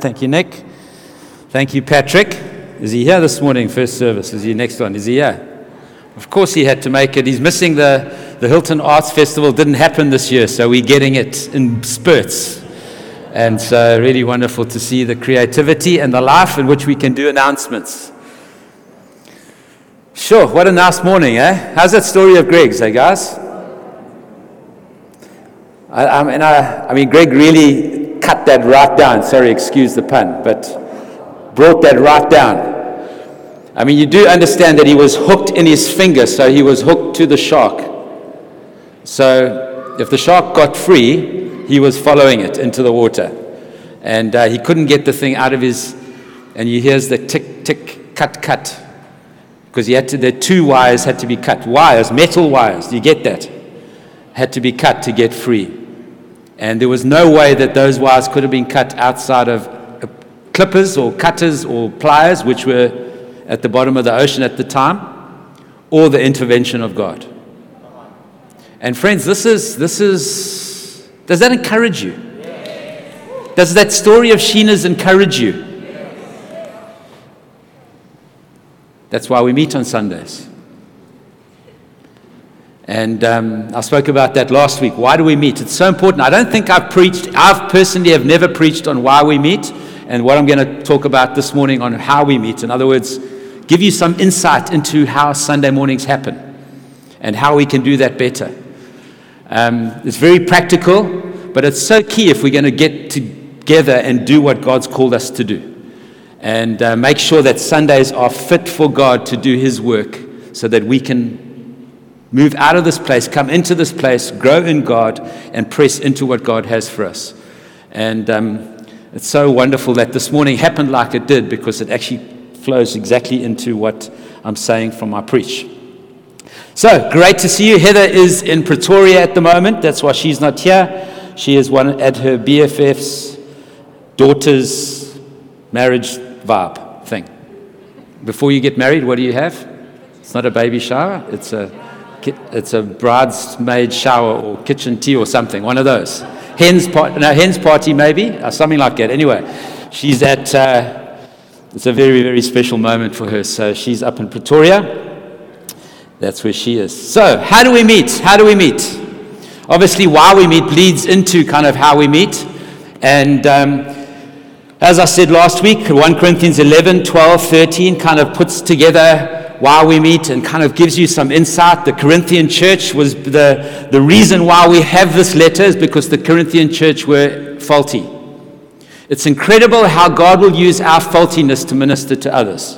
Thank you, Nick. Thank you, Patrick. Is he here this morning? First service. Is he next one? Is he here? Of course, he had to make it. He's missing the, the Hilton Arts Festival. Didn't happen this year, so we're getting it in spurts. And so, really wonderful to see the creativity and the life in which we can do announcements. Sure, what a nice morning, eh? How's that story of Greg's, eh, guys? I, I, mean, I, I mean, Greg really cut that right down. Sorry, excuse the pun, but brought that right down. I mean, you do understand that he was hooked in his finger, so he was hooked to the shark. So if the shark got free, he was following it into the water. And uh, he couldn't get the thing out of his, and he hears the tick, tick, cut, cut. Because he had to, the two wires had to be cut. Wires, metal wires, you get that? Had to be cut to get free. And there was no way that those wires could have been cut outside of clippers or cutters or pliers, which were at the bottom of the ocean at the time, or the intervention of God. And friends, this is, this is, does that encourage you? Does that story of Sheena's encourage you? That's why we meet on Sundays. And um, I spoke about that last week. Why do we meet? It's so important. I don't think I've preached, I've personally have never preached on why we meet and what I'm going to talk about this morning on how we meet. In other words, give you some insight into how Sunday mornings happen and how we can do that better. Um, it's very practical, but it's so key if we're going to get together and do what God's called us to do. And uh, make sure that Sundays are fit for God to do His work so that we can move out of this place, come into this place, grow in God, and press into what God has for us. And um, it's so wonderful that this morning happened like it did because it actually flows exactly into what I'm saying from my preach. So great to see you. Heather is in Pretoria at the moment. That's why she's not here. She is one at her BFF's daughter's marriage vibe thing. Before you get married, what do you have? It's not a baby shower, it's a it's a bridesmaid shower or kitchen tea or something, one of those. Hen's, part, no, hen's party, maybe, or uh, something like that. Anyway, she's at, uh, it's a very, very special moment for her. So she's up in Pretoria. That's where she is. So, how do we meet? How do we meet? Obviously, why we meet leads into kind of how we meet. And um, as I said last week, 1 Corinthians 11, 12, 13 kind of puts together why we meet and kind of gives you some insight. The Corinthian church was the, the reason why we have this letter is because the Corinthian church were faulty. It's incredible how God will use our faultiness to minister to others.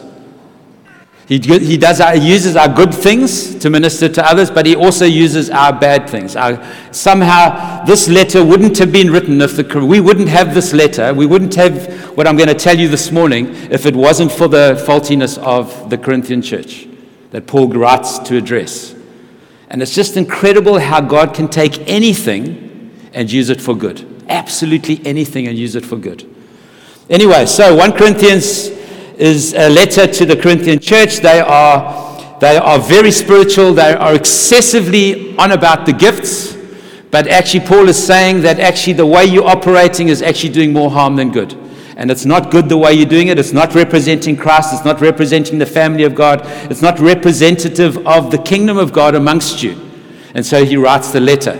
He, he, does, he uses our good things to minister to others, but he also uses our bad things. Our, somehow, this letter wouldn't have been written if the, we wouldn't have this letter. We wouldn't have what I'm going to tell you this morning if it wasn't for the faultiness of the Corinthian church that Paul writes to address. And it's just incredible how God can take anything and use it for good. Absolutely anything and use it for good. Anyway, so 1 Corinthians is a letter to the Corinthian church. They are, they are very spiritual, they are excessively on about the gifts. But actually, Paul is saying that actually the way you're operating is actually doing more harm than good. And it's not good the way you're doing it. It's not representing Christ. It's not representing the family of God. It's not representative of the kingdom of God amongst you. And so he writes the letter.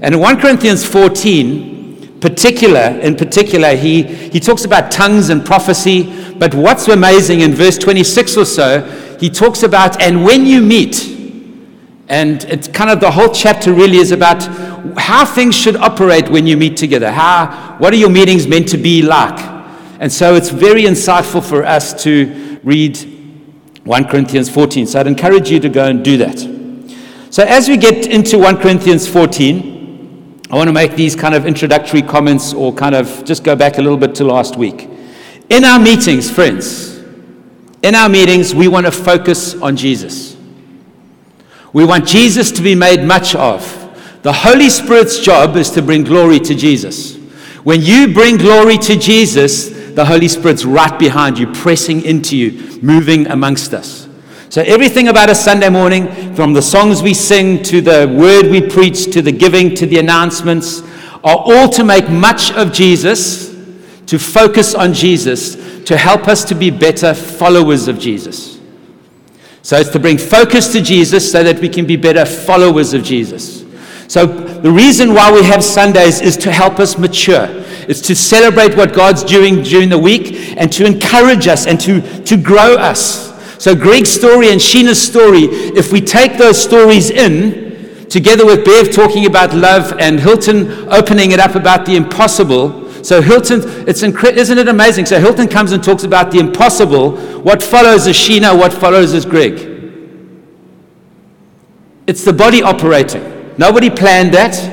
And in 1 Corinthians 14, particular, in particular, he, he talks about tongues and prophecy. But what's amazing in verse 26 or so, he talks about, and when you meet, and it's kind of the whole chapter really is about how things should operate when you meet together. How, what are your meetings meant to be like? And so it's very insightful for us to read 1 Corinthians 14. So I'd encourage you to go and do that. So as we get into 1 Corinthians 14, I want to make these kind of introductory comments or kind of just go back a little bit to last week. In our meetings, friends, in our meetings, we want to focus on Jesus. We want Jesus to be made much of. The Holy Spirit's job is to bring glory to Jesus. When you bring glory to Jesus, the Holy Spirit's right behind you, pressing into you, moving amongst us. So, everything about a Sunday morning, from the songs we sing to the word we preach to the giving to the announcements, are all to make much of Jesus, to focus on Jesus to help us to be better followers of Jesus. So it's to bring focus to Jesus so that we can be better followers of Jesus. So the reason why we have Sundays is to help us mature. It's to celebrate what God's doing during the week and to encourage us and to, to grow us. So Greg's story and Sheena's story, if we take those stories in, together with Bev talking about love and Hilton opening it up about the impossible, so Hilton, it's incre- isn't it amazing? So Hilton comes and talks about the impossible. What follows is Sheena, what follows is Greg. It's the body operating. Nobody planned that.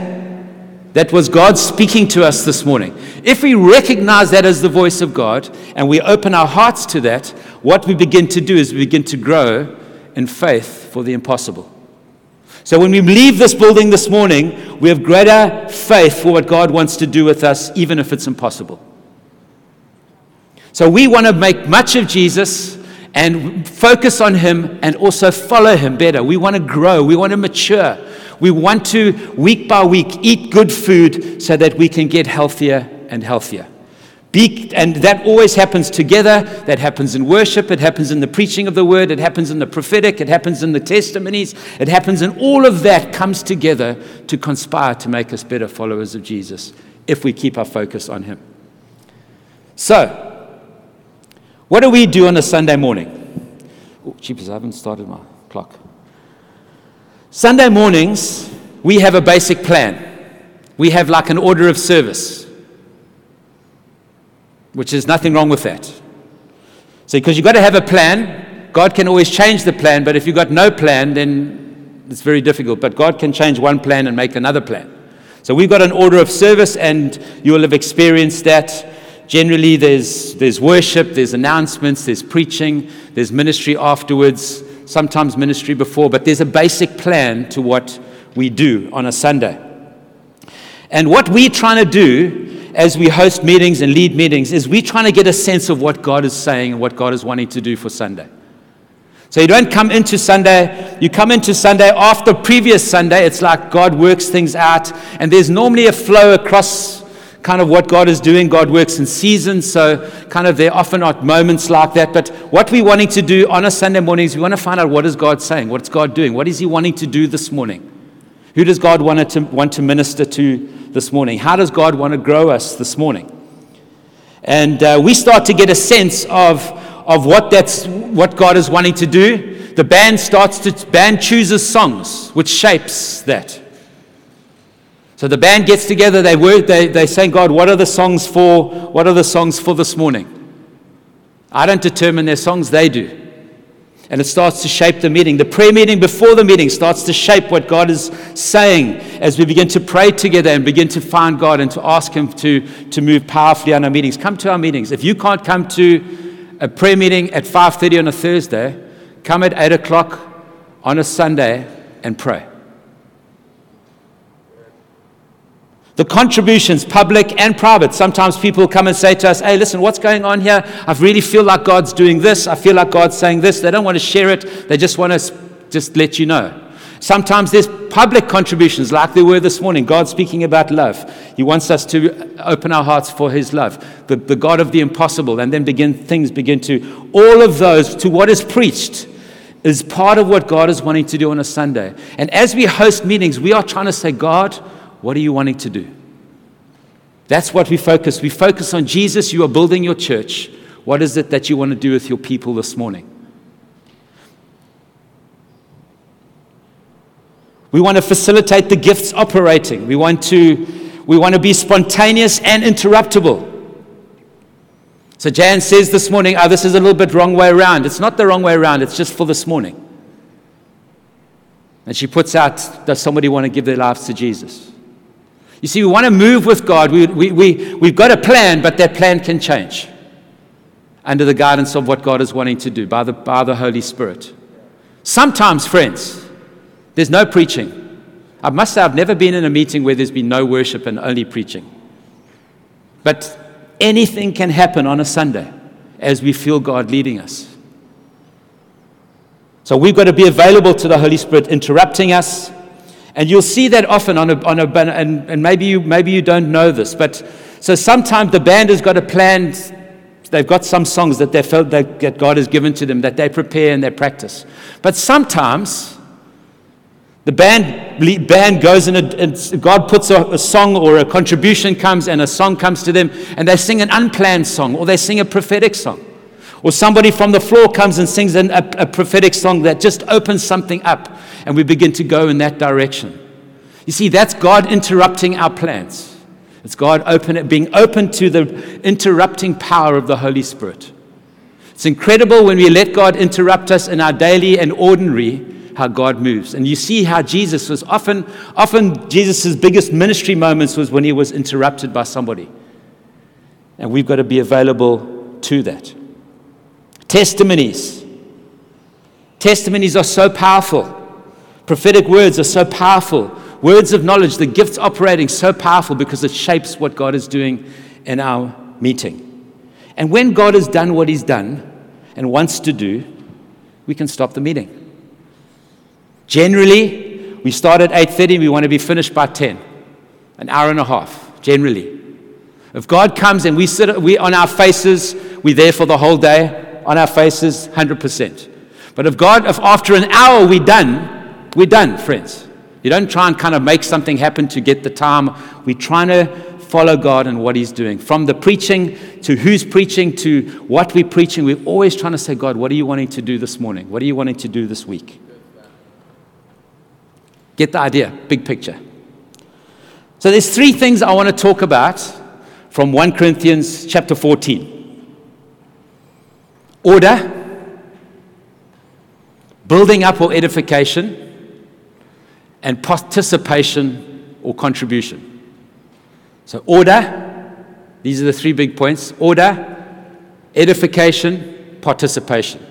That was God speaking to us this morning. If we recognize that as the voice of God and we open our hearts to that, what we begin to do is we begin to grow in faith for the impossible. So when we leave this building this morning, we have greater faith for what God wants to do with us, even if it's impossible. So we want to make much of Jesus and focus on Him and also follow Him better. We want to grow, we want to mature. We want to, week by week, eat good food so that we can get healthier and healthier. Be, and that always happens together. That happens in worship. It happens in the preaching of the word. It happens in the prophetic. It happens in the testimonies. It happens in all of that comes together to conspire to make us better followers of Jesus if we keep our focus on Him. So, what do we do on a Sunday morning? Oh, jeepers, I haven't started my clock. Sunday mornings, we have a basic plan. We have like an order of service which is nothing wrong with that. So, because you've got to have a plan, God can always change the plan, but if you've got no plan, then it's very difficult. But God can change one plan and make another plan. So, we've got an order of service, and you will have experienced that. Generally, there's, there's worship, there's announcements, there's preaching, there's ministry afterwards, sometimes ministry before, but there's a basic plan to what we do on a Sunday. And what we're trying to do as we host meetings and lead meetings is we're trying to get a sense of what God is saying and what God is wanting to do for Sunday. So you don't come into Sunday, you come into Sunday after previous Sunday. It's like God works things out, and there's normally a flow across kind of what God is doing. God works in seasons, so kind of there often are moments like that. But what we're wanting to do on a Sunday morning is we want to find out what is God saying, what's God doing, what is He wanting to do this morning. Who does God want to, want to minister to this morning? How does God want to grow us this morning? And uh, we start to get a sense of, of what, that's, what God is wanting to do. The band starts to, band chooses songs, which shapes that. So the band gets together, they work, they, they say, God, what are the songs for, what are the songs for this morning? I don't determine their songs, they do and it starts to shape the meeting. The prayer meeting before the meeting starts to shape what God is saying as we begin to pray together and begin to find God and to ask Him to, to move powerfully on our meetings. Come to our meetings. If you can't come to a prayer meeting at 5.30 on a Thursday, come at 8 o'clock on a Sunday and pray. The contributions, public and private. Sometimes people come and say to us, Hey, listen, what's going on here? I really feel like God's doing this. I feel like God's saying this. They don't want to share it, they just want to just let you know. Sometimes there's public contributions, like there were this morning. God speaking about love. He wants us to uh, open our hearts for His love, the, the God of the impossible, and then begin things begin to all of those to what is preached is part of what God is wanting to do on a Sunday. And as we host meetings, we are trying to say, God, what are you wanting to do? That's what we focus. We focus on Jesus. You are building your church. What is it that you want to do with your people this morning? We want to facilitate the gifts operating. We want to, we want to be spontaneous and interruptible. So Jan says this morning, oh, this is a little bit wrong way around. It's not the wrong way around, it's just for this morning. And she puts out, does somebody want to give their lives to Jesus? You see, we want to move with God. We, we, we, we've got a plan, but that plan can change under the guidance of what God is wanting to do by the, by the Holy Spirit. Sometimes, friends, there's no preaching. I must say, I've never been in a meeting where there's been no worship and only preaching. But anything can happen on a Sunday as we feel God leading us. So we've got to be available to the Holy Spirit, interrupting us, and you'll see that often on a, on a and, and maybe, you, maybe you don't know this, but So sometimes the band has got a plan. They've got some songs that they felt that, that God has given to them that they prepare and they practice. But sometimes the band, band goes a, and God puts a, a, song or a contribution comes and a song comes to them and they sing an unplanned song or they sing a prophetic song. Or somebody from the floor comes and sings an, a, a prophetic song that just opens something up and we begin to go in that direction. You see, that's God interrupting our plans. It's God open, being open to the interrupting power of the Holy Spirit. It's incredible when we let God interrupt us in our daily and ordinary how God moves. And you see how Jesus was often, often Jesus' biggest ministry moments was when he was interrupted by somebody. And we've got to be available to that. Testimonies. Testimonies are so powerful. Prophetic words are so powerful. Words of knowledge, the gifts operating so powerful because it shapes what God is doing in our meeting. And when God has done what he's done and wants to do, we can stop the meeting. Generally, we start at 8:30, we want to be finished by 10. An hour and a half, generally. If God comes and we sit we on our faces, we're there for the whole day, on our faces 100%. But if God if after an hour we're done, we're done, friends. You don't try and kind of make something happen to get the time. We're trying to follow God and what He's doing. From the preaching to who's preaching to what we're preaching, we're always trying to say, God, what are you wanting to do this morning? What are you wanting to do this week? Get the idea, big picture. So there's three things I want to talk about from 1 Corinthians chapter 14. Order, building up or edification, and participation or contribution. So order, these are the three big points. Order, edification, participation.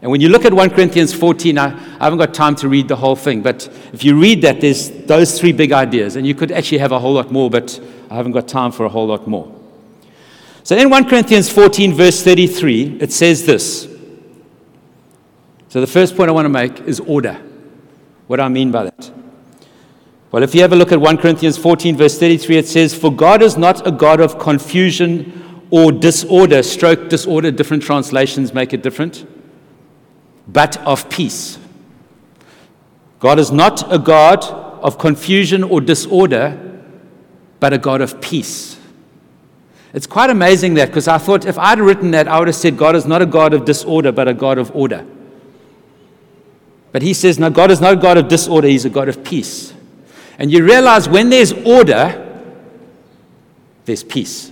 And when you look at 1 Corinthians 14, I, I, haven't got time to read the whole thing, but if you read that, there's those three big ideas. And you could actually have a whole lot more, but I haven't got time for a whole lot more. So in 1 Corinthians 14, verse 33, it says this. So the first point I want to make is order. What do I mean by that? Well, if you have a look at 1 Corinthians 14, verse 33, it says, For God is not a God of confusion or disorder. Stroke disorder, different translations make it different but of peace. God is not a God of confusion or disorder, but a God of peace. It's quite amazing that because I thought if I'd written that, I would have said God is not a God of disorder, but a God of order. But he says, no, God is not a God of disorder, he's a God of peace. And you realize when there's order, there's peace.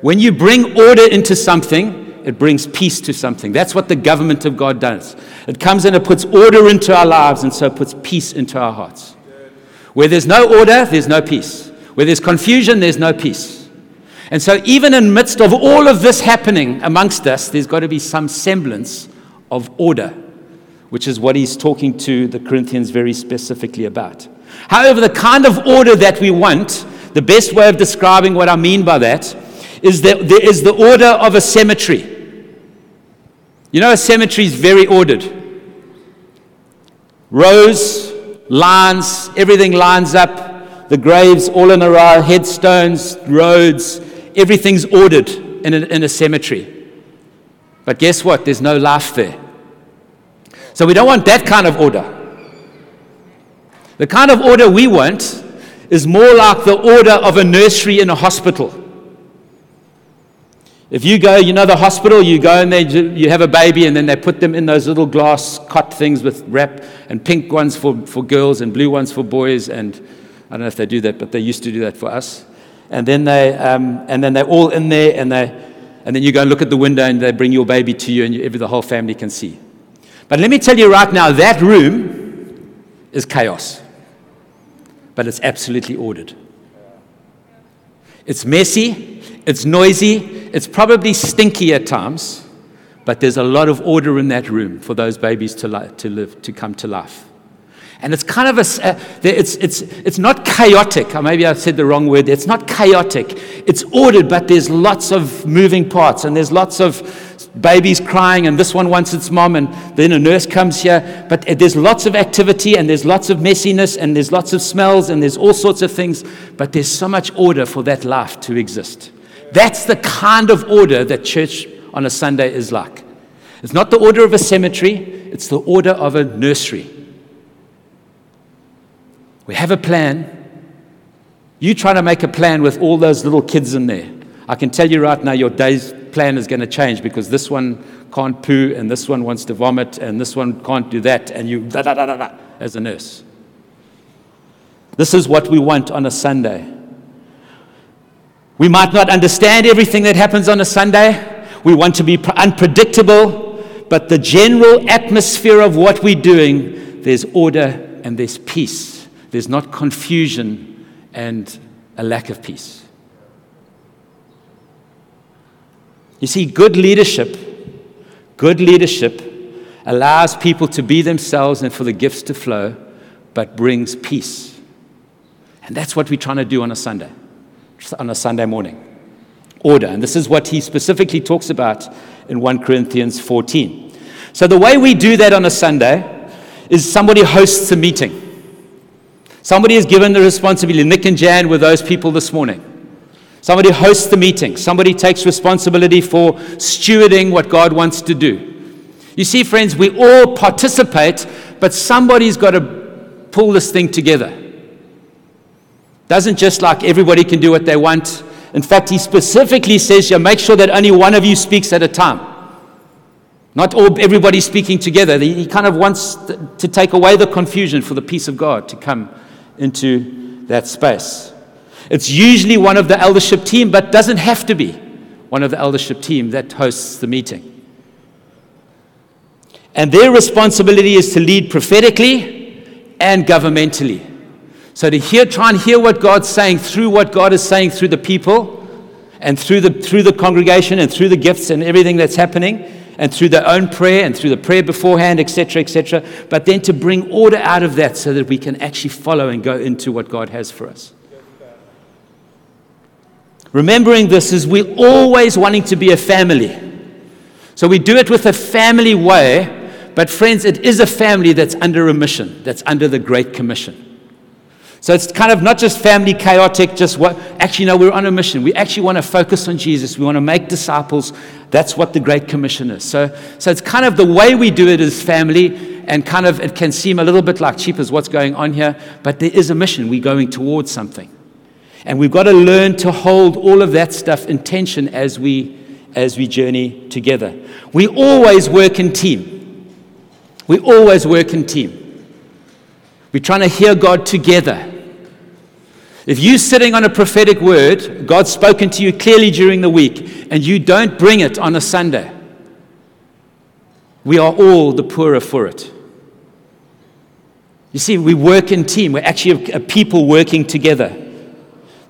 When you bring order into something, it brings peace to something. That's what the government of God does. It comes and it puts order into our lives and so it puts peace into our hearts. Where there's no order, there's no peace. Where there's confusion, there's no peace. And so, even in midst of all of this happening amongst us, there's got to be some semblance of order, which is what he's talking to the Corinthians very specifically about. However, the kind of order that we want, the best way of describing what I mean by that is that there is the order of a cemetery. You know, a cemetery is very ordered. Rows, lines, everything lines up. The graves all in a row, headstones, roads, everything's ordered in a, in a cemetery. But guess what? There's no life there. So we don't want that kind of order. The kind of order we want is more like the order of a nursery in a hospital. If you go, you know, the hospital, you go and they, you have a baby and then they put them in those little glass cot things with wrap and pink ones for, for girls and blue ones for boys. And I don't know if they do that, but they used to do that for us. And then, they, um, and then they're all in there and, they, and then you go and look at the window and they bring your baby to you and you, the whole family can see. But let me tell you right now, that room is chaos. But it's absolutely ordered. It's messy, it's noisy, it's probably stinky at times, but there's a lot of order in that room for those babies to, li- to live, to come to life. And it's kind of a, uh, it's, it's, it's not chaotic. Maybe I said the wrong word. It's not chaotic. It's ordered, but there's lots of moving parts and there's lots of babies crying and this one wants its mom and then a nurse comes here. But there's lots of activity and there's lots of messiness and there's lots of smells and there's all sorts of things. But there's so much order for that life to exist. That's the kind of order that church on a Sunday is like. It's not the order of a cemetery, it's the order of a nursery. We have a plan. You try to make a plan with all those little kids in there. I can tell you right now, your day's plan is going to change because this one can't poo and this one wants to vomit and this one can't do that, and you da da da da da as a nurse. This is what we want on a Sunday. We might not understand everything that happens on a Sunday. We want to be unpredictable, but the general atmosphere of what we're doing, there's order and there's peace. There's not confusion and a lack of peace. You see, good leadership, good leadership allows people to be themselves and for the gifts to flow, but brings peace. And that's what we're trying to do on a Sunday, on a Sunday morning. Order. And this is what he specifically talks about in 1 Corinthians 14. So the way we do that on a Sunday is somebody hosts a meeting. Somebody is given the responsibility. Nick and Jan were those people this morning. Somebody hosts the meeting. Somebody takes responsibility for stewarding what God wants to do. You see, friends, we all participate, but somebody's got to pull this thing together. Doesn't just like everybody can do what they want. In fact, he specifically says, yeah, make sure that only one of you speaks at a time. Not all, everybody speaking together. He kind of wants to take away the confusion for the peace of God to come into that space. It's usually one of the eldership team, but doesn't have to be one of the eldership team that hosts the meeting. And their responsibility is to lead prophetically and governmentally. So to hear, try and hear what God's saying through what God is saying through the people and through the, through the congregation and through the gifts and everything that's happening and through their own prayer and through the prayer beforehand, etc., etc. But then to bring order out of that so that we can actually follow and go into what God has for us. Remembering this is we're always wanting to be a family. So we do it with a family way, but friends, it is a family that's under a mission, that's under the Great Commission. So it's kind of not just family chaotic, just what, actually, no, we're on a mission. We actually want to focus on Jesus. We want to make disciples. That's what the Great Commission is. So, so it's kind of the way we do it as family, and kind of it can seem a little bit like cheap as what's going on here, but there is a mission. We're going towards something. And we've got to learn to hold all of that stuff in tension as we, as we journey together. We always work in team. We always work in team. We're trying to hear God together. If you're sitting on a prophetic word, God's spoken to you clearly during the week, and you don't bring it on a Sunday, we are all the poorer for it. You see, we work in team. We're actually a, a people working together.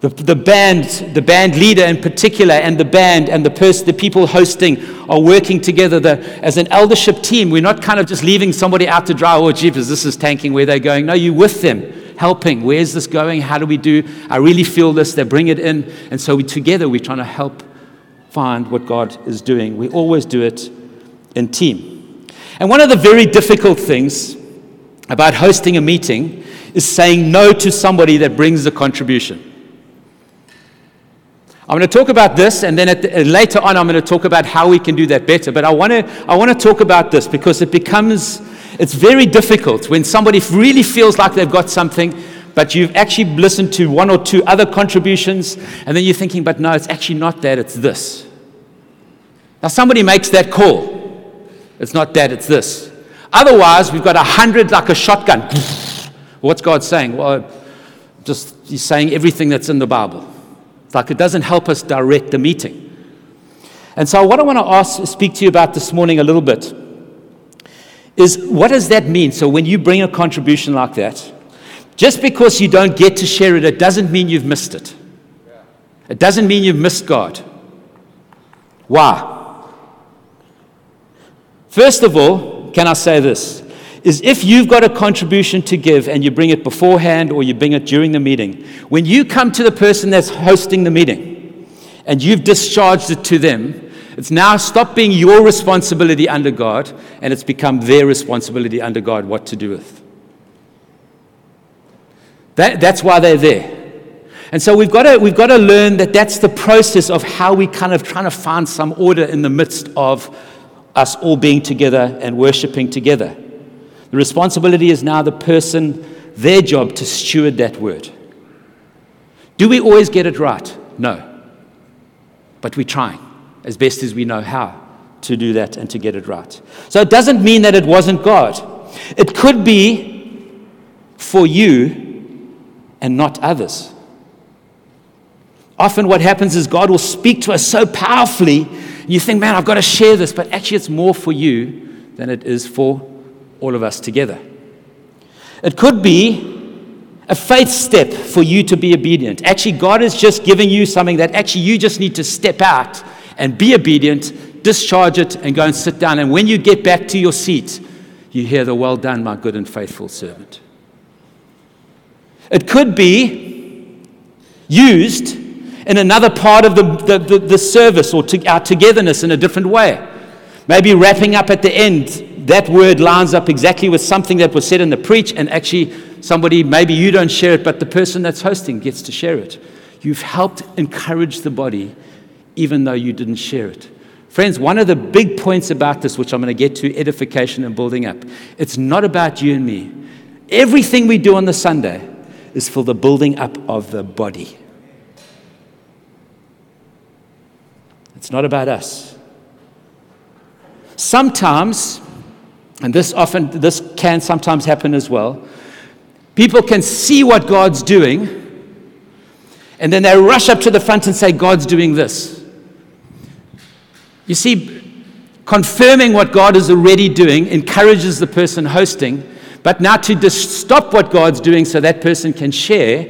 The, the, band, the band leader in particular, and the band and the, person, the people hosting are working together the, as an eldership team. We're not kind of just leaving somebody out to dry. Oh, jeepers, this is tanking where they're going. No, you're with them, helping. Where's this going? How do we do? I really feel this. They bring it in. And so we, together, we're trying to help find what God is doing. We always do it in team. And one of the very difficult things about hosting a meeting is saying no to somebody that brings a contribution. I'm going to talk about this, and then the, later on, I'm going to talk about how we can do that better. But I want to I want to talk about this because it becomes it's very difficult when somebody really feels like they've got something, but you've actually listened to one or two other contributions, and then you're thinking, but no, it's actually not that, it's this. Now, somebody makes that call. It's not that, it's this. Otherwise, we've got a hundred like a shotgun. What's God saying? Well, just He's saying everything that's in the Bible. It's like it doesn't help us direct the meeting. And so, what I want to ask, speak to you about this morning a little bit is what does that mean? So, when you bring a contribution like that, just because you don't get to share it, it doesn't mean you've missed it. It doesn't mean you've missed God. Why? First of all, can I say this? is if you've got a contribution to give and you bring it beforehand or you bring it during the meeting, when you come to the person that's hosting the meeting and you've discharged it to them, It's now stopped being your responsibility under God and it's become their responsibility under God what to do with. That, that's why they're there. And so we've got, to, we've got to learn that that's the process of how we kind of trying to find some order in the midst of us all being together and worshiping together. The responsibility is now the person, their job to steward that word. Do we always get it right? No. But we're trying as best as we know how to do that and to get it right. So it doesn't mean that it wasn't God. It could be for you and not others. Often, what happens is God will speak to us so powerfully, you think, man, I've got to share this, but actually, it's more for you than it is for all of us together. It could be a faith step for you to be obedient. Actually, God is just giving you something that actually you just need to step out and be obedient, discharge it, and go and sit down. And when you get back to your seat, you hear the well done, my good and faithful servant. It could be used in another part of the, the, the, the service or to, our togetherness in a different way. Maybe wrapping up at the end, that word lines up exactly with something that was said in the preach, and actually, somebody, maybe you don't share it, but the person that's hosting gets to share it. You've helped encourage the body, even though you didn't share it. Friends, one of the big points about this, which I'm going to get to edification and building up, it's not about you and me. Everything we do on the Sunday is for the building up of the body. It's not about us. Sometimes, and this often this can sometimes happen as well, people can see what God's doing, and then they rush up to the front and say, God's doing this. You see, confirming what God is already doing encourages the person hosting, but now to stop what God's doing so that person can share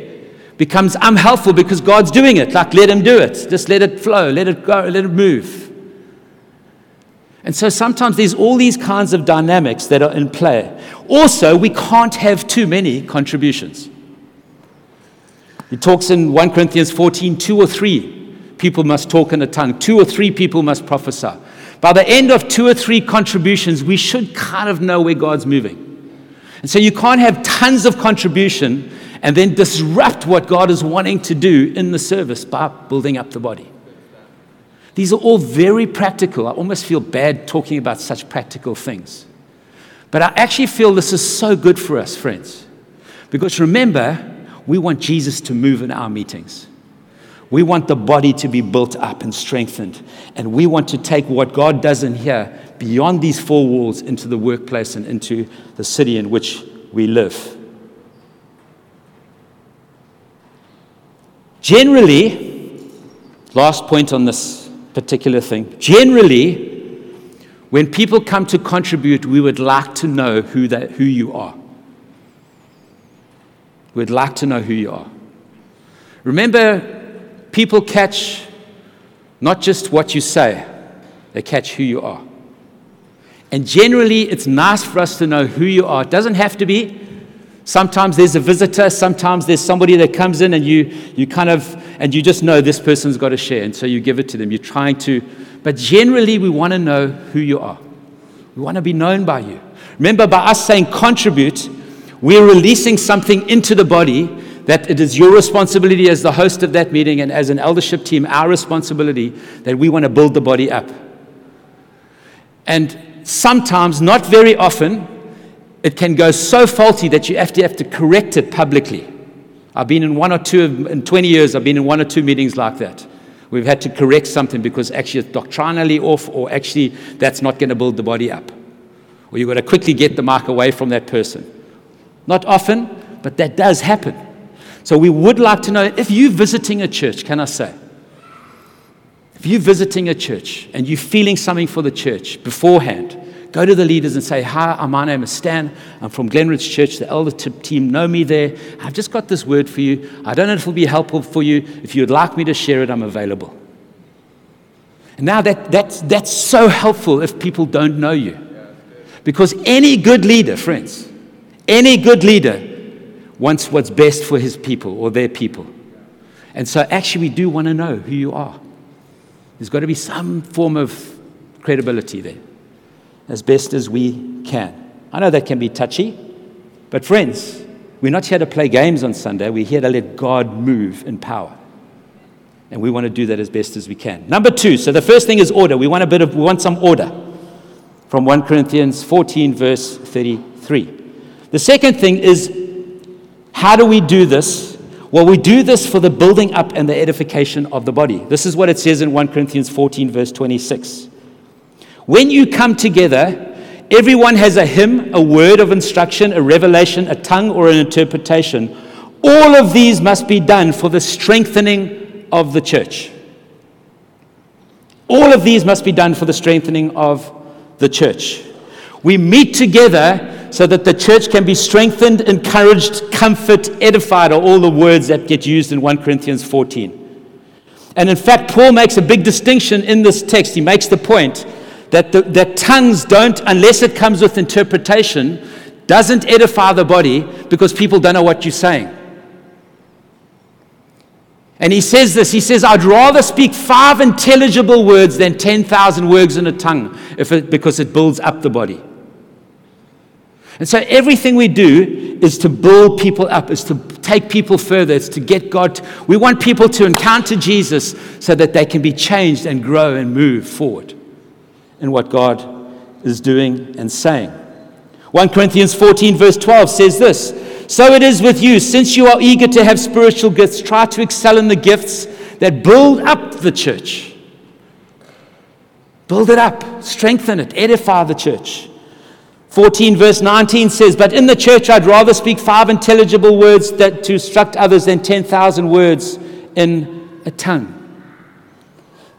becomes unhelpful because God's doing it. Like, let Him do it. Just let it flow, let it go, let it move. And so sometimes there's all these kinds of dynamics that are in play. Also, we can't have too many contributions. He talks in 1 Corinthians 14 two or three people must talk in a tongue, two or three people must prophesy. By the end of two or three contributions, we should kind of know where God's moving. And so you can't have tons of contribution and then disrupt what God is wanting to do in the service by building up the body. These are all very practical. I almost feel bad talking about such practical things. But I actually feel this is so good for us, friends. Because remember, we want Jesus to move in our meetings. We want the body to be built up and strengthened. And we want to take what God does in here beyond these four walls into the workplace and into the city in which we live. Generally, last point on this particular thing, generally, when people come to contribute, we would like to know who, that, who you are. We'd like to know who you are. Remember, people catch not just what you say, they catch who you are. And generally, it's nice for us to know who you are. It doesn't have to be. Sometimes there's a visitor, sometimes there's somebody that comes in and you, you kind of, and you just know this person's got a share, and so you give it to them. You're trying to, but generally we want to know who you are. We want to be known by you. Remember, by us saying contribute, we're releasing something into the body that it is your responsibility as the host of that meeting and as an eldership team, our responsibility that we want to build the body up. And sometimes, not very often, it can go so faulty that you have to have to correct it publicly. I've been in one or two, in 20 years, I've been in one or two meetings like that. We've had to correct something because actually it's doctrinally off, or actually that's not going to build the body up. Or you've got to quickly get the mark away from that person. Not often, but that does happen. So we would like to know if you're visiting a church, can I say? If you're visiting a church and you're feeling something for the church beforehand, Go to the leaders and say, Hi, uh, my name is Stan. I'm from Glenridge Church. The elder team know me there. I've just got this word for you. I don't know if it will be helpful for you. If you'd like me to share it, I'm available. And now that, that's, that's so helpful if people don't know you. Because any good leader, friends, any good leader wants what's best for his people or their people. And so actually, we do want to know who you are. There's got to be some form of credibility there, as best as we can. I know that can be touchy, but friends, we're not here to play games on Sunday. We're here to let God move in power. And we want to do that as best as we can. Number two, so the first thing is order. We want a bit of, we want some order from 1 Corinthians 14, verse 33. The second thing is, how do we do this? Well, we do this for the building up and the edification of the body. This is what it says in 1 Corinthians 14, verse 26. When you come together, everyone has a hymn, a word of instruction, a revelation, a tongue, or an interpretation. All of these must be done for the strengthening of the church. All of these must be done for the strengthening of the church. We meet together so that the church can be strengthened, encouraged, comfort, edified are all the words that get used in 1 Corinthians 14. And in fact, Paul makes a big distinction in this text. He makes the point that, the, that tongues don't, unless it comes with interpretation, doesn't edify the body because people don't know what you're saying. And he says this he says, I'd rather speak five intelligible words than 10,000 words in a tongue if it, because it builds up the body. And so everything we do is to build people up, is to take people further, it's to get God. To, we want people to encounter Jesus so that they can be changed and grow and move forward in what God is doing and saying. 1 Corinthians 14, verse 12 says this So it is with you, since you are eager to have spiritual gifts, try to excel in the gifts that build up the church. Build it up, strengthen it, edify the church. 14 verse 19 says, But in the church I'd rather speak five intelligible words that to instruct others than 10,000 words in a tongue.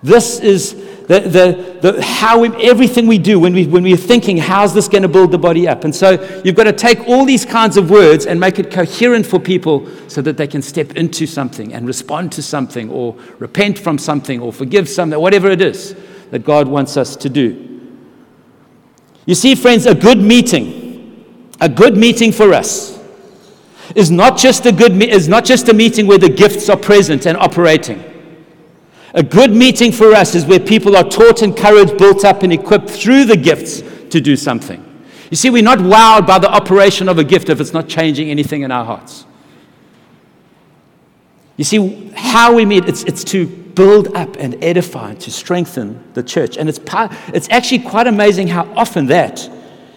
This is the, the, the, how we, everything we do when, we, when we're thinking, how's this going to build the body up? And so you've got to take all these kinds of words and make it coherent for people so that they can step into something and respond to something or repent from something or forgive something, whatever it is that God wants us to do. You see, friends, a good meeting, a good meeting for us is not just a good is not just a meeting where the gifts are present and operating. A good meeting for us is where people are taught, encouraged, built up, and equipped through the gifts to do something. You see, we're not wowed by the operation of a gift if it's not changing anything in our hearts. You see, how we meet, it's, it's to build up and edify, to strengthen the church. And it's, it's actually quite amazing how often that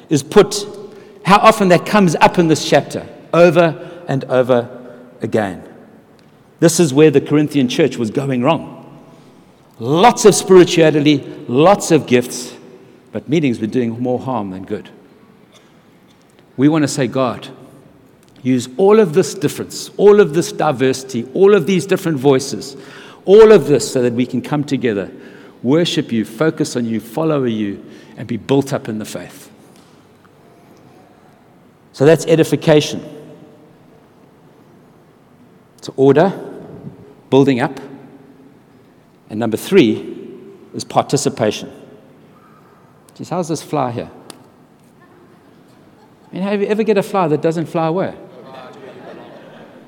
is put, how often that comes up in this chapter, over and over again. This is where the Corinthian church was going wrong. Lots of spirituality, lots of gifts, but meetings were doing more harm than good. We want to say, God, use all of this difference, all of this diversity, all of these different voices, all of this so that we can come together, worship you, focus on you, follow you, and be built up in the faith. So that's edification. It's order, building up. And number three is participation. Geez, how's this fly here? I mean, have you ever get a fly that doesn't fly away?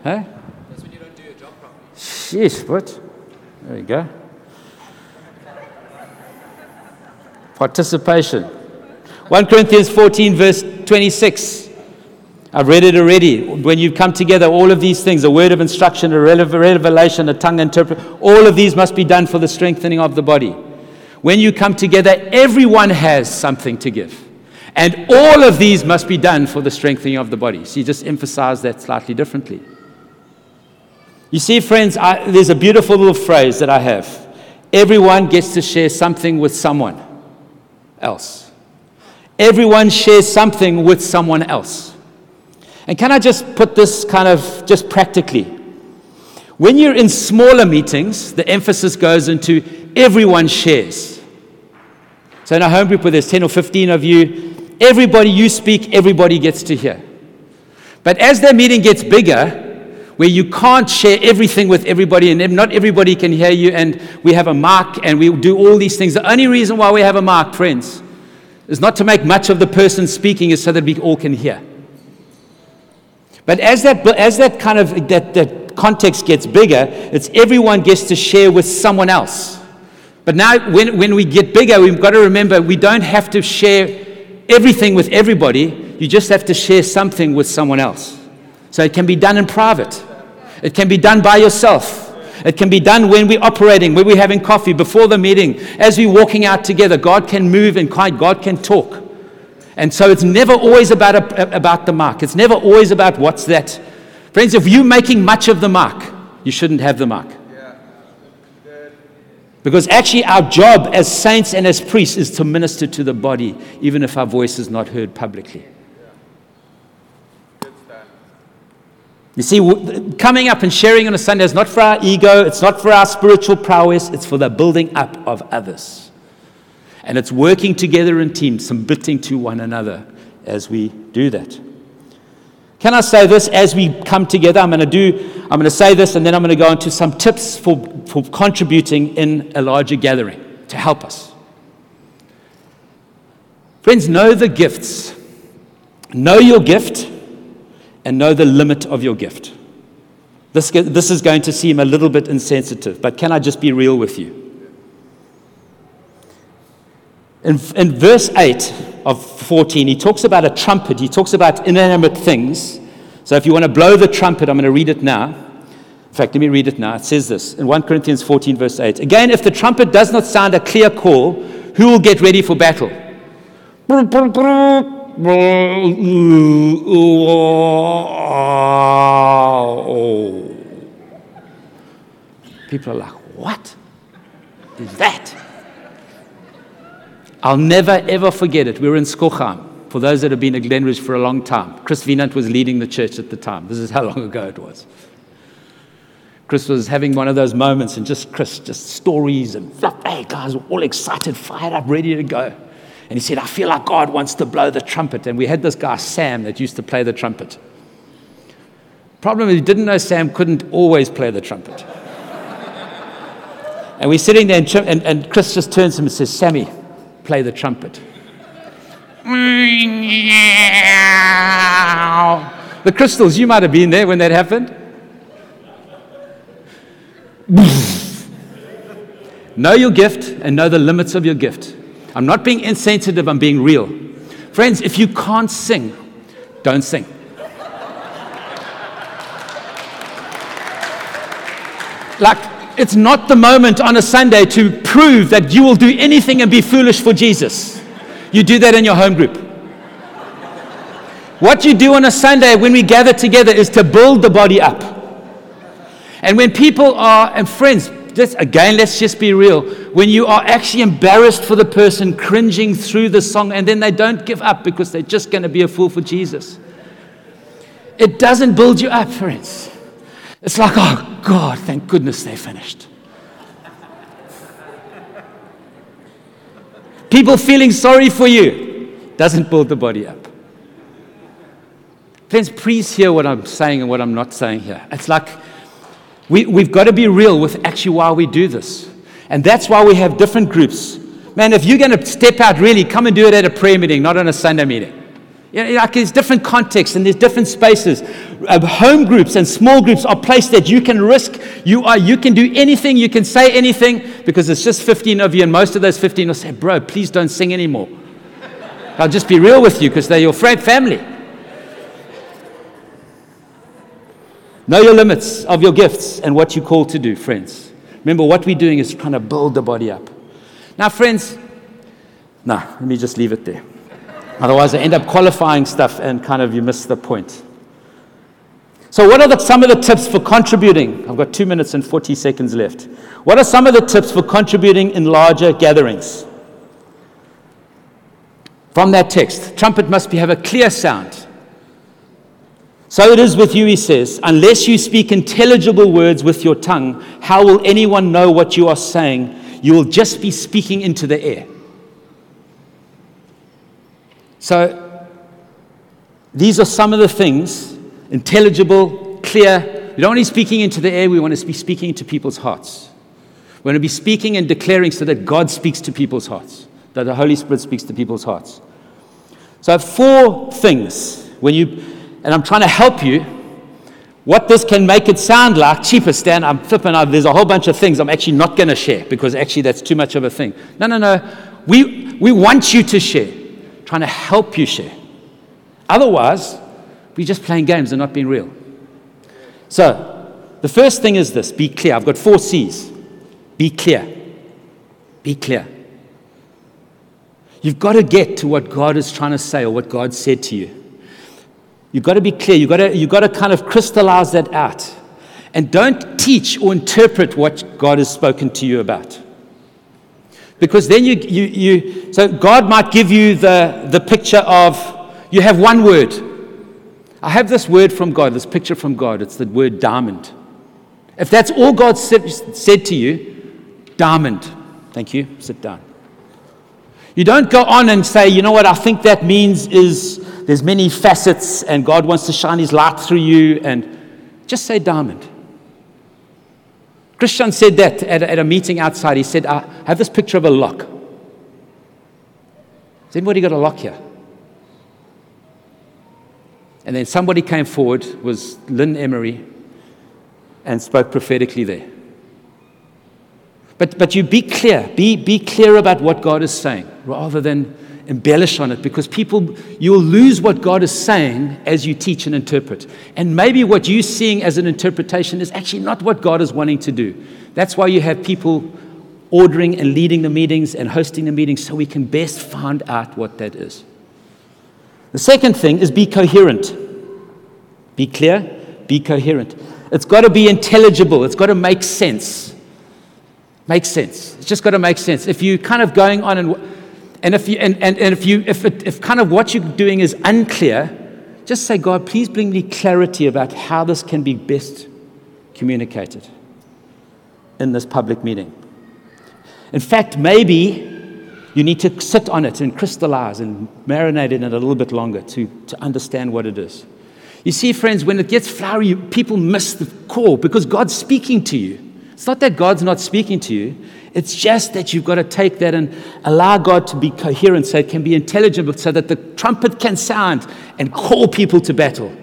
Huh? That's when you don't do your job properly. Sheesh, what? There you go. Participation. 1 Corinthians 14, verse 26. I've read it already. When you come together, all of these things a word of instruction, a revelation, a tongue interpret all of these must be done for the strengthening of the body. When you come together, everyone has something to give. And all of these must be done for the strengthening of the body. So you just emphasize that slightly differently. You see, friends, I, there's a beautiful little phrase that I have. Everyone gets to share something with someone else. Everyone shares something with someone else. And can I just put this kind of just practically? When you're in smaller meetings, the emphasis goes into everyone shares. So in a home group where there's 10 or 15 of you, everybody you speak, everybody gets to hear. But as the meeting gets bigger, where you can't share everything with everybody and not everybody can hear you, and we have a mark and we do all these things. The only reason why we have a mark, friends, is not to make much of the person speaking, is so that we all can hear. But as that, as that kind of that, that context gets bigger, it's everyone gets to share with someone else. But now, when, when we get bigger, we've got to remember we don't have to share everything with everybody. You just have to share something with someone else. So it can be done in private, it can be done by yourself. It can be done when we're operating, when we're having coffee, before the meeting, as we're walking out together. God can move and God can talk. And so it's never always about, a, about the mark. It's never always about what's that. Friends, if you're making much of the mark, you shouldn't have the mark. Because actually, our job as saints and as priests is to minister to the body, even if our voice is not heard publicly. You see, coming up and sharing on a Sunday is not for our ego, it's not for our spiritual prowess, it's for the building up of others. And it's working together in teams, submitting to one another as we do that. Can I say this as we come together? I'm going to do, I'm going to say this, and then I'm going to go into some tips for, for contributing in a larger gathering to help us. Friends, know the gifts. Know your gift and know the limit of your gift. This, this is going to seem a little bit insensitive, but can I just be real with you? In, in verse 8 of 14, he talks about a trumpet, he talks about inanimate things. So if you want to blow the trumpet, I'm going to read it now. In fact, let me read it now. It says this in 1 Corinthians 14, verse 8. Again, if the trumpet does not sound a clear call, who will get ready for battle? People are like, what is that? I'll never ever forget it. We were in Skochheim. For those that have been at Glenridge for a long time, Chris Wienand was leading the church at the time. This is how long ago it was. Chris was having one of those moments, and just Chris, just stories and fluff. Hey, guys, all excited, fired up, ready to go. And he said, I feel like God wants to blow the trumpet. And we had this guy, Sam, that used to play the trumpet. Problem is, he didn't know Sam couldn't always play the trumpet. and we're sitting there, and, and, and Chris just turns to him and says, Sammy, play the trumpet. The crystals, you might have been there when that happened. know your gift and know the limits of your gift. I'm not being insensitive, I'm being real. Friends, if you can't sing, don't sing. like, it's not the moment on a Sunday to prove that you will do anything and be foolish for Jesus. You do that in your home group. What you do on a Sunday when we gather together is to build the body up. And when people are, and friends, just again, let's just be real. When you are actually embarrassed for the person cringing through the song and then they don't give up because they're just going to be a fool for Jesus, it doesn't build you up, friends. It's like, oh God, thank goodness they finished. People feeling sorry for you doesn't build the body up. Friends, please hear what I'm saying and what I'm not saying here. It's like we, we've got to be real with actually why we do this. And that's why we have different groups. Man, if you're going to step out, really, come and do it at a prayer meeting, not on a Sunday meeting. You know, like there's different contexts and there's different spaces. Uh, home groups and small groups are places that you can risk. You are, you can do anything, you can say anything, because it's just 15 of you, and most of those 15 will say, "Bro, please don't sing anymore." I'll just be real with you because they're your family. Know your limits of your gifts and what you're called to do, friends. Remember, what we're doing is trying to build the body up. Now, friends, no, let me just leave it there. Otherwise, I end up qualifying stuff and kind of you miss the point. So, what are the, some of the tips for contributing? I've got two minutes and 40 seconds left. What are some of the tips for contributing in larger gatherings? From that text, trumpet must be, have a clear sound. So it is with you, he says. Unless you speak intelligible words with your tongue, how will anyone know what you are saying? You will just be speaking into the air. So these are some of the things intelligible, clear. We don't want to be speaking into the air, we want to be speaking into people's hearts. We want to be speaking and declaring so that God speaks to people's hearts, that the Holy Spirit speaks to people's hearts. So four things when you and I'm trying to help you what this can make it sound like, cheaper Stan, I'm flipping out. There's a whole bunch of things I'm actually not going to share because actually that's too much of a thing. No, no, no. We, we want you to share, trying to help you share. Otherwise, we're just playing games and not being real. So, the first thing is this be clear. I've got four C's. Be clear. Be clear. You've got to get to what God is trying to say or what God said to you. You've got to be clear. You've got to, you've got to kind of crystallize that out. And don't teach or interpret what God has spoken to you about. Because then you, you, you so God might give you the, the picture of, you have one word. I have this word from God, this picture from God. It's the word diamond. If that's all God said, said to you, diamond. Thank you. Sit down. You don't go on and say, you know what, I think that means is there's many facets and God wants to shine his light through you, and just say diamond. Christian said that at a, at a meeting outside. He said, I have this picture of a lock. Has anybody got a lock here? And then somebody came forward, was Lynn Emery, and spoke prophetically there. But, but you be clear, be, be clear about what God is saying rather than embellish on it because people, you'll lose what God is saying as you teach and interpret. And maybe what you're seeing as an interpretation is actually not what God is wanting to do. That's why you have people ordering and leading the meetings and hosting the meetings so we can best find out what that is. The second thing is be coherent. Be clear, be coherent. It's got to be intelligible, it's got to make sense. Make sense. It's just got to make sense. If you're kind of going on and, and if you, and, and, and if you, if, it, if kind of what you're doing is unclear, just say, God, please bring me clarity about how this can be best communicated in this public meeting. In fact, maybe you need to sit on it and crystallize and marinate in it a little bit longer to, to understand what it is. You see, friends, when it gets flowery, people miss the core because God's speaking to you. It's not that God's not speaking to you, it's just that you've got to take that and allow God to be coherent so it can be intelligible, so that the trumpet can sound and call people to battle,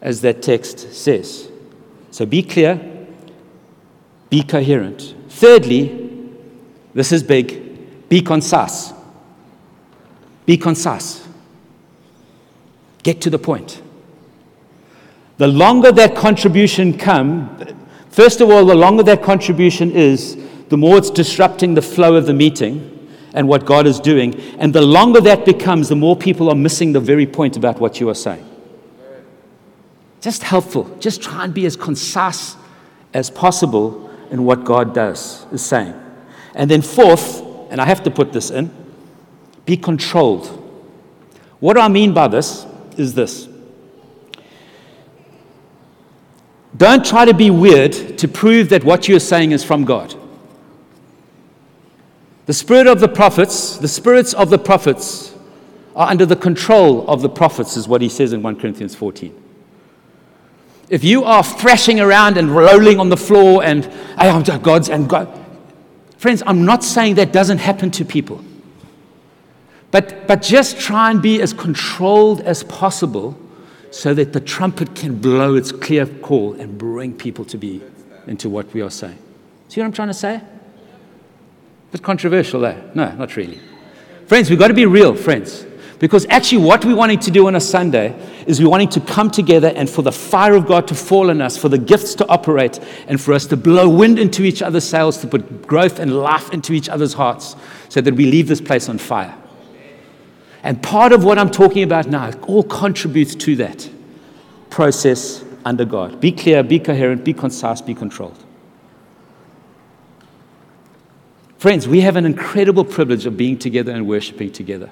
as that text says. So be clear, be coherent. Thirdly, this is big, be concise. Be concise. Get to the point. The longer that contribution come, first of all, the longer that contribution is, the more it's disrupting the flow of the meeting and what God is doing. And the longer that becomes, the more people are missing the very point about what you are saying. Just helpful. Just try and be as concise as possible in what God does, is saying. And then, fourth, and I have to put this in, be controlled. What I mean by this is this Don't try to be weird to prove that what you're saying is from God. The spirit of the prophets, the spirits of the prophets are under the control of the prophets, is what he says in 1 Corinthians 14. If you are thrashing around and rolling on the floor and I am God's and God, friends, I'm not saying that doesn't happen to people. But, but just try and be as controlled as possible so that the trumpet can blow its clear call and bring people to be into what we are saying. See what I'm trying to say? A bit controversial there. No, not really. Friends, we've got to be real, friends. Because actually, what we're wanting to do on a Sunday is we're wanting to come together and for the fire of God to fall on us, for the gifts to operate, and for us to blow wind into each other's sails, to put growth and life into each other's hearts, so that we leave this place on fire. And part of what I'm talking about now all contributes to that process under God. Be clear, be coherent, be concise, be controlled. Friends, we have an incredible privilege of being together and worshiping together.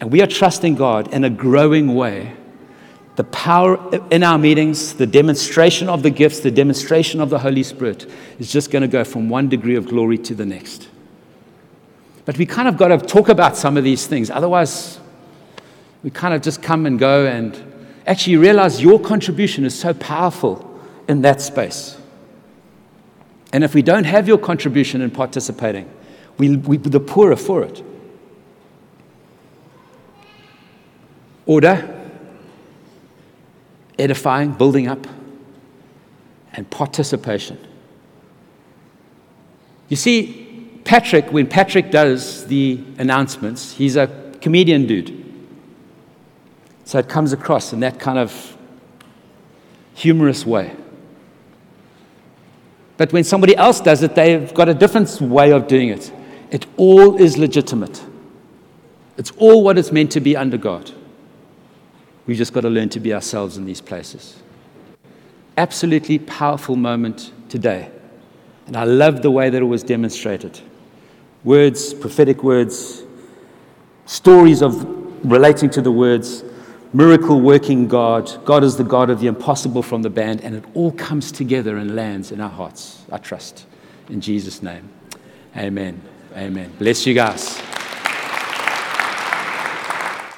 And we are trusting God in a growing way. The power in our meetings, the demonstration of the gifts, the demonstration of the Holy Spirit is just going to go from one degree of glory to the next. But we kind of got to talk about some of these things. Otherwise, we kind of just come and go and actually realize your contribution is so powerful in that space. And if we don't have your contribution in participating, we, we the poorer for it. Order. edifying, building up, and participation. You see, Patrick, when Patrick does the announcements, he's a comedian dude. So it comes across in that kind of humorous way. But when somebody else does it, they've got a different way of doing it. It all is legitimate. It's all what it's meant to be under God. We've just got to learn to be ourselves in these places. Absolutely powerful moment today. And I love the way that it was demonstrated. Words, prophetic words, stories of relating to the words, miracle working God. God is the God of the impossible from the band, and it all comes together and lands in our hearts. I trust. In Jesus' name. Amen. Amen. Bless you guys.